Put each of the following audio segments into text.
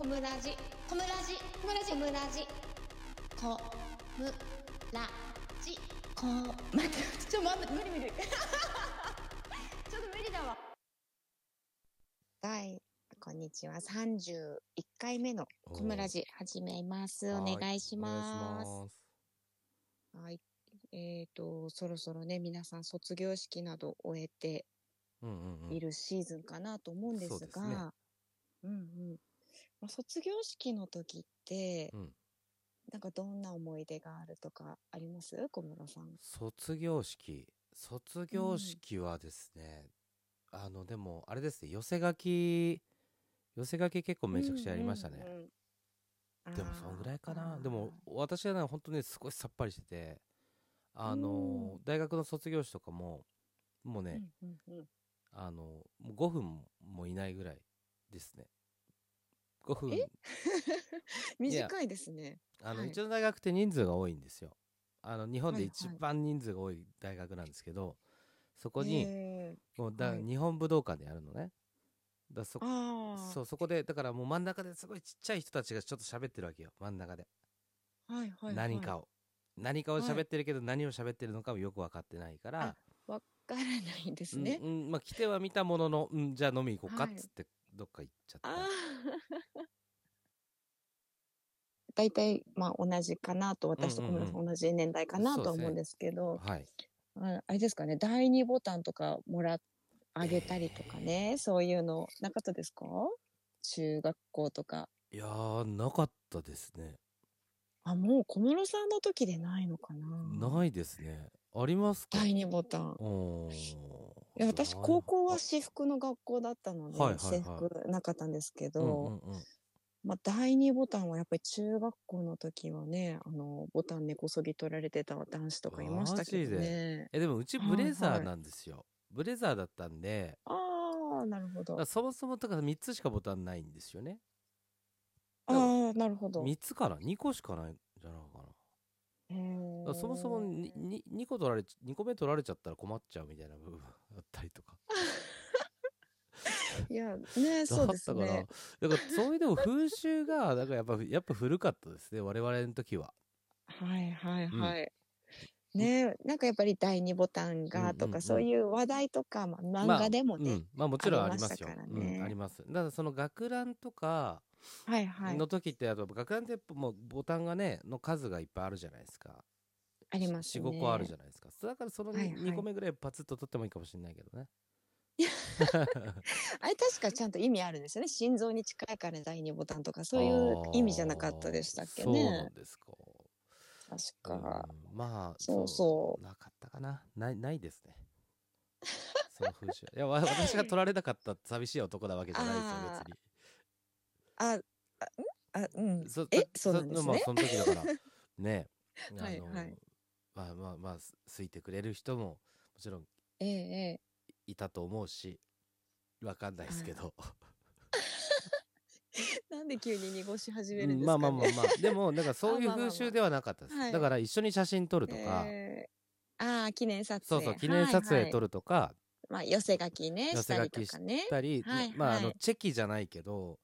コムラジ。コムラジ。コムラジ。コムラジ。コムラジ。コ待ってちょっと待って無理無理。ちょっと無理だわ。第こんにちは。31回目のコムラジ始めます。お願いします。はいえーとそろそろね皆さん卒業式など終えてうんうんうん。いるシーズンかなと思うんですそうですね。が、うんうんまあ、卒業式の時って、うん。なんかどんな思い出があるとかあります？小室さん。卒業式。卒業式はですね、あのでもあれですね寄せ書き寄せ書き結構めちゃくちゃやりましたね、うんうんうん。でもそんぐらいかな。でも私はね本当に少しさっぱりしててあのうん。大学の卒業式とかももうね、うんうんうん。あのもう5分もいないぐらいですね5分。え？短いですね。あの、はい。うちの大学って人数が多いんですよ。あの日本ではい一番人数が多い大学なんですけど、そこにへもうだ、はい。日本武道館でやるのね。だそそうそこでだからもう真ん中ですごいちっちゃい人たちがちょっと喋ってるわけよ。真ん中で、はいはいはい、何かを。何かを喋ってるけど、何を喋ってるのかもよく分かってないから。わからないんですね。うんうんまあ、来ては見たものの、うん、じゃあ飲み行こうかっはいつってどっか行っちゃった、ああ。大体、まあ、同じかなと、私と小室さん同じ年代かなとは思うんですけど、はい。ああれですかね、第二ボタンとかもらあげたりとかね、そういうのなかったですか？中学校とか。いやーなかったですね。あ、もう小室さんの時でないのかな？ないですね。ありますか？第二ボタン。いや私、高校は私服の学校だったので、はいはいはい。制服なかったんですけど、うんうんうんまあ、第二ボタンはやっぱり中学校の時はね、あの、ボタン根こそぎ取られてた男子とかいましたけどね。えでもうちはいブレザーなんですよ、ブレザーだったんで。ああ、なるほど。そもそもだから3つしかボタンないんですよね。ああ、なるほど。3つかな？2個しかないんじゃないかな。そもそもにに 2, 個取られち2個目取られちゃったら困っちゃうみたいな部分だったりとかいや、ね、そうですね。だったからそういうでも風習がだからやっぱやっぱ古かったですね我々の時は。はいはいうん。はい。ねなんかやっぱり第二ボタンがとか、うんうんうん。そういう話題とか、まあ、漫画でもね、まあ,、うん、まあもちろんありますよありねうん、あります。だからその学ランとかはいはい。の時ってあと学ランってもうボタンがねの数がいっぱいあるじゃないですか。ありますね。45個あるじゃないですか。だからそのはいはい。2, 個目ぐらいパツッと取ってもいいかもしれないけどねあれ確かちゃんと意味あるんですよね。心臓に近いから第二ボタンとか、そういう意味じゃなかったでしたっけそうなね。ん。ですか。確か。うんまあそうそうなかったかな。ないないですね。その風習。いやわ私が取られなかった寂しい男なわけじゃないですよ別に。あ、あ、うん。そえそうなんですねまあその時だから。ね あのはいはい。まあまあまあす好いてくれる人ももちろんええ、ええ。いたと思うしわかんないですけど、なんで急に濁し始めるんですまか、ね、あまあまあまあ。でもなんかそういう風習ではなかったです、はい。だから一緒に写真撮るとか、ええああ、記念撮影。そうそう記念撮影撮る。るとか、まあ、寄せ書きね、寄せしたりと書きかね。たり、はいまあ、あはいのチェキじゃないけど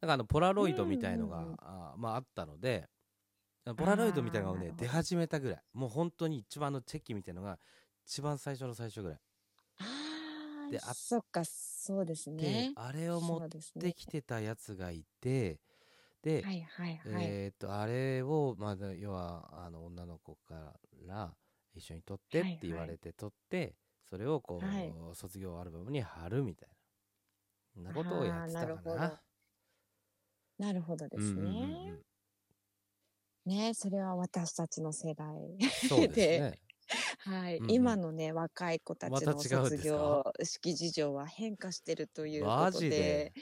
なんかあのポラロイドみたいのが、うん。うんうんあまあ、あったのでポラロイドみたいなのがね出始めたぐらい。もう本当に一番のチェキみたいのが一番最初の最初ぐらいああ、であそっか、そうですで、ね。あれを持ってきてたやつがいてで、はいはいはい。えーっとあれを、まあ、要はあの女の子から一緒に撮ってって言われて撮って、それをこう、はい卒業アルバムに貼るみたいなそんなことをやってたかななるほどですね。うんうんうんうんね、それは私たちの世代。ですね。はい、うんうん。今のね、若い子たちの卒業式事情は変化してるというマことでジで、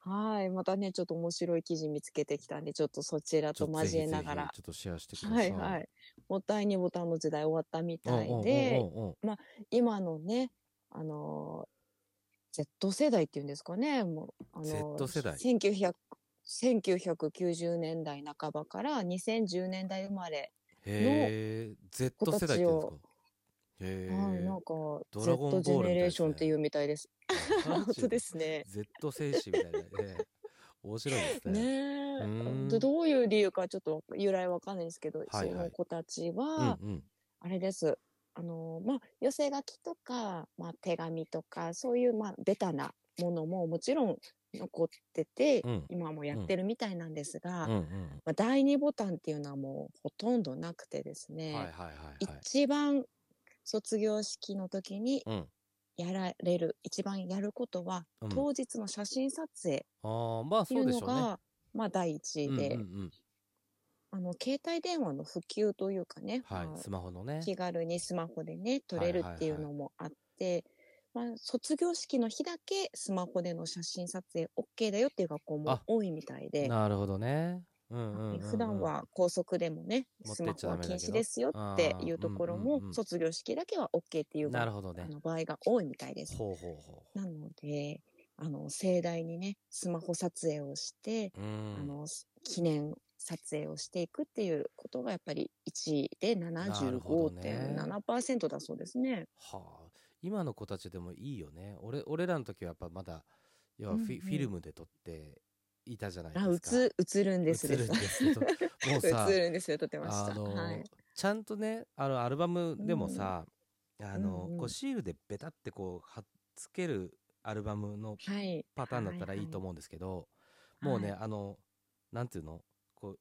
はい、またね、ちょっと面白い記事見つけてきたんで、ちょっとそちらと交えながら。ちょっとシェアしてくださ。はいい。はい。もったいにボタンの時代終わったみたいで、うんうんうんうん。今のね、あのー Z 世代っていうんですかね、もう、あのー Z 世代。1900 1990年代半ばから2010年代生まれ、へえ、Z 世代はい、えなん。かドラゴンボール Z ジェネレーションっていうみたいです。マ本ジ当ですね。Z 戦士みたいなね。面白いですね。ねんどどういう理由かちょっと由来わかんないんですけど、はいはいその子たちうんは、うんあれです。あの、まあ、寄せ書きとか、まあ、手紙とか、そういう、まあ、ベタなものももちろん残ってて、うん今もやってるみたいなんですが、うんうんまあ、第二ボタンっていうのはもうほとんどなくてですね、はいはいはいはい一番卒業式の時にうん。やられる、一番やることは、うん。当日の写真撮影ああまあっていそううでしょうね。のが、まあ第一位で、うんうんうん。あの、携帯電話の普及というかね、まあはいスマホのね。気軽にスマホでね、撮れるっていうのもあって、まあ、卒業式の日だけスマホでの写真撮影 OK だよっていう学校もあ多いみたいで、なるほどね普段は高速でもね、スマホは禁止ですよっていうところも卒業式だけは OK っていうがなるほどね。あの場合が多いみたいです。ほうほうほなので、あの、盛大にね、スマホ撮影をして、あの、記念撮影をしていくっていうことがやっぱり1位でるほどね。75.7%だそうですね。はあ。今の子たちでもいいよね。俺俺らの時はやっぱまだ要はフィ,、うんうん。フィルムで撮っていたじゃないあ、ですか。映、映るんです映るんですけどもうさ 映るんですよ、撮ってました。あの、はい。ちゃんとねあのアルバムでもさ、あの、うんうん。こうシールでベタってこう貼っつけるアルバムのはい。パターンだったらいいと思うんですけど、もうね、はいあのなんていうの？こう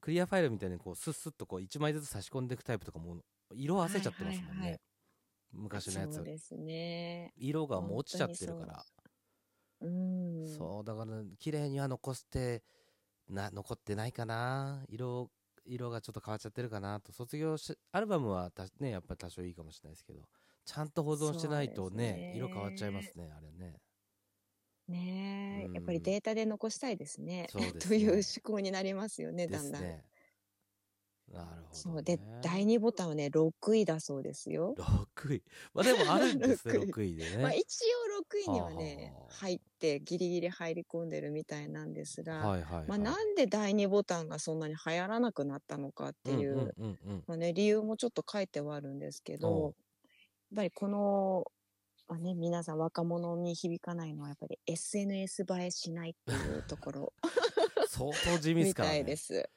クリアファイルみたいにこうスッスッとこう1枚ずつ差し込んでいくタイプとかも色あせちゃってますもんね、はいはいはい昔のやつ。そうですね。色がもう落ちちゃってるからうん。そうだから綺麗には残してな残ってないかな。色色がちょっと変わっちゃってるかなと。卒業しアルバムはたねやっぱり多少いいかもしれないですけど。ちゃんと保存してないとねね。色変わっちゃいますねあれね。ねえ、うんやっぱりデータで残したいですね。すね。という思考になりますよね、だんだん。なるほど、ね、そう。で、第2ボタンはね、6位だそうですよ。6位。まあでもあるんですね6 6位でね、まあ一応6位にはねはあ、入って、ギリギリ入り込んでるみたいなんですが、はいはいはいまあなんで第2ボタンがそんなに流行らなくなったのかっていう、うんうんうんうんまあね、理由もちょっと書いてはあるんですけど、やっぱりこの、まあね、皆さん若者に響かないのはやっぱり SNS 映えしないっていうところ 相当地味ですからねみたいです。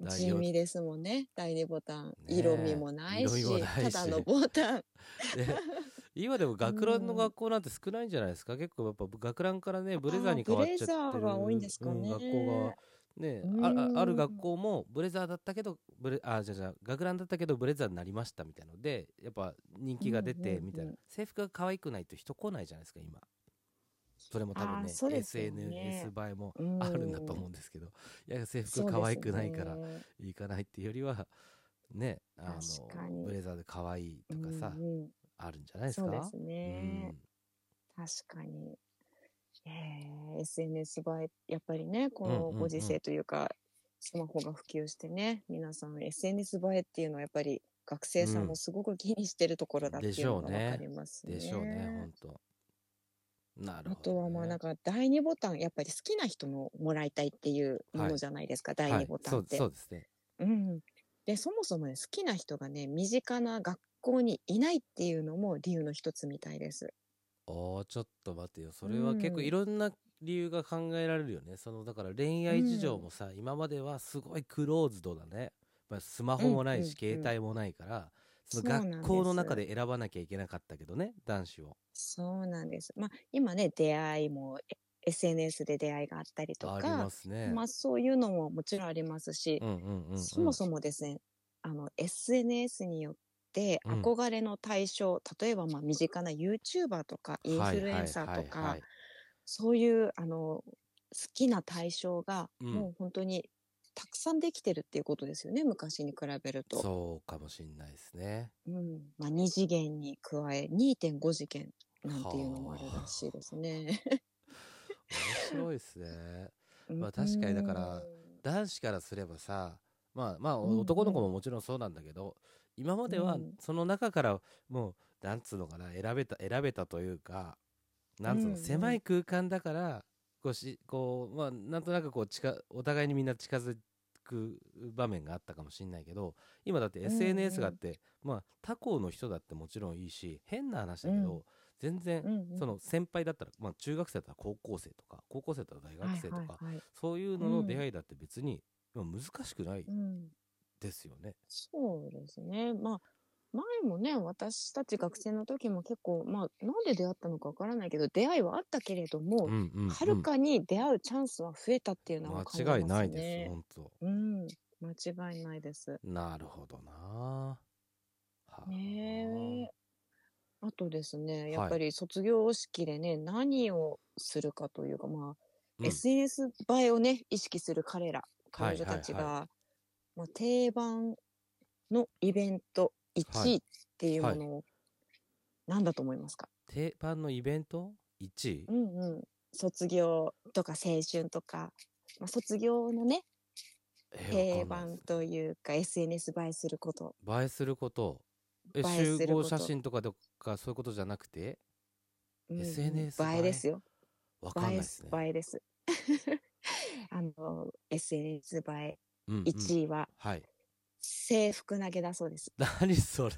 第地味ですもんね。第2ボタン。ねえ色味もないし、色味もないしただのボタン。で今でも学ランの学校なんて少ないんじゃないですか？結構やっぱ学ランからねブレザーに変わっちゃってブレザーが多いんですかね。うん学校が。ねうん。ああある学校もブレザーだったけどブレあじゃあじゃあ学ランだったけどブレザーになりましたみたいのでやっぱ人気が出うんうんうんてみたいな、制服が可愛くないと人来ないじゃないですか今。それも多分ね SNS 映えもうん。あるんだと思うんですけど。いや制服可愛くないから行かないっていうよりはねあのブレザーで可愛いとかさ、うんうんあるんじゃないですか？そうですね。確かに。えー SNS 映え、やっぱりね、こうんうんうんのご時世というか、スマホが普及してね、皆さん SNS 映えっていうのはやっぱり学生さんもすごく気にしてるところだっていうのがわかりますね。うんでしょうね本当なるほど、ね、あとはまあなんか第2ボタン、やっぱり好きな人のもらいたいっていうものじゃないですか、第2ボタンって。はい、そうそうですねうん。で、そもそもね、好きな人がね、身近な学校にいないっていうのも理由の一つみたいです。おーちょっと待ってよ。それは結構うん。いろんな理由が考えられるよね。そのだから恋愛事情もさ、今まではすごいクローズドだね、まあ、スマホもないし、うんうんうん。携帯もないからその学校の中で選ばなきゃいけなかったけどね男子を。そうなんです。まあ、今ね、出会いも、え SNS で出会いがあったりとありかま、すね、まあそういうのももちろんありますしう、んうんうん、うん、そもそもですね、あの、SNS によってうん。憧れの対象、例えばまあ身近な YouTuber とかインフルエンサーとかそういう、あの、好きな対象が、うん。もう本当にたくさんできてるっていうことですよね、昔に比べると。そうかもしんないですね。うん。まあ2次元に加え2.5次元なんていうのもあるらしいですね。面白いですね。まあ確かにだからうん。男子からすればさまあまあうんうん。男の子ももちろんそうなんだけど、今まではうん。その中からもうなんつうのかな選べた選べたというかなんつうの、狭い空間だからこうしこうまあなんとなくこう近お互いにみんな近づく場面があったかもしれないけど今だって SNS があって、まあ他校の人だってもちろんいいし変な話だけど、うん。全然、その先輩だったら、まあ、中学生だったら高校生とか高校生だったら大学生とか、そういうのの出会いだって別に、まあ難しくない。うんですよね。そうですね。まあ、前もね、私たち学生の時も結構、まあ、なんで出会ったのかわからないけど、出会いはあったけれども、うんうんうんはるかに出会うチャンスは増えたっていうのは感じますね。間違いないです、本当。うん、間違いないです。なるほどな。はあねえ。あとですね、やはいっぱり卒業式でね、何をするかというか、まあ、うん SNS 映えをね、意識する彼ら、はい彼女たちが、はいまあ、定番のイベント1はい位っていうものを、何だと思いますか？定番のイベント ?1 位？うんうん。卒業とか青春とか、まあ、卒業のね、え定番というか、SNS 映えすること。映えすることえ集合写真とかとかそういうことじゃなくて？うんうん SNS 映えですよ。わかんないですね。映えです。あの、SNS 映えうんうん1位ははい。制服投げだそうです。何それ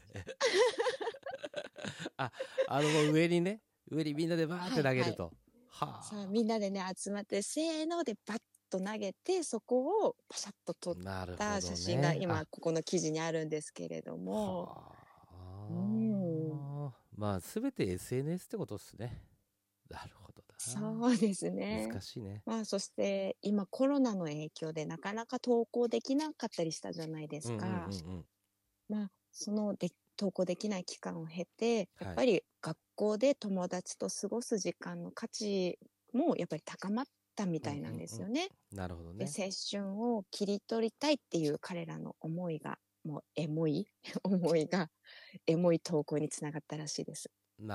あ、あの上にね、上にみんなでバーって投げると。はあ。さあ、みんなでね、集まって、せーのでバッと投げて、そこをパシャッと撮ったね。写真が今、あここの記事にあるんですけれども、はあうんまあ、すべて SNS ってことっすね。なるほどな。そうですね。難しいね。まあ、そして、今コロナの影響でなかなか登校できなかったりしたじゃないですか。うんうんうんうんまあ、そので登校できない期間を経て、はいやっぱり学校で友達と過ごす時間の価値もやっぱり高まったみたいなんですよね。なるほどでね。青春を切り取りたいっていう彼らの思いが、もうエモい 思いが、エモい投稿につながったらしいです。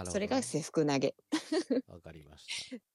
それが制服投げ。わかりました。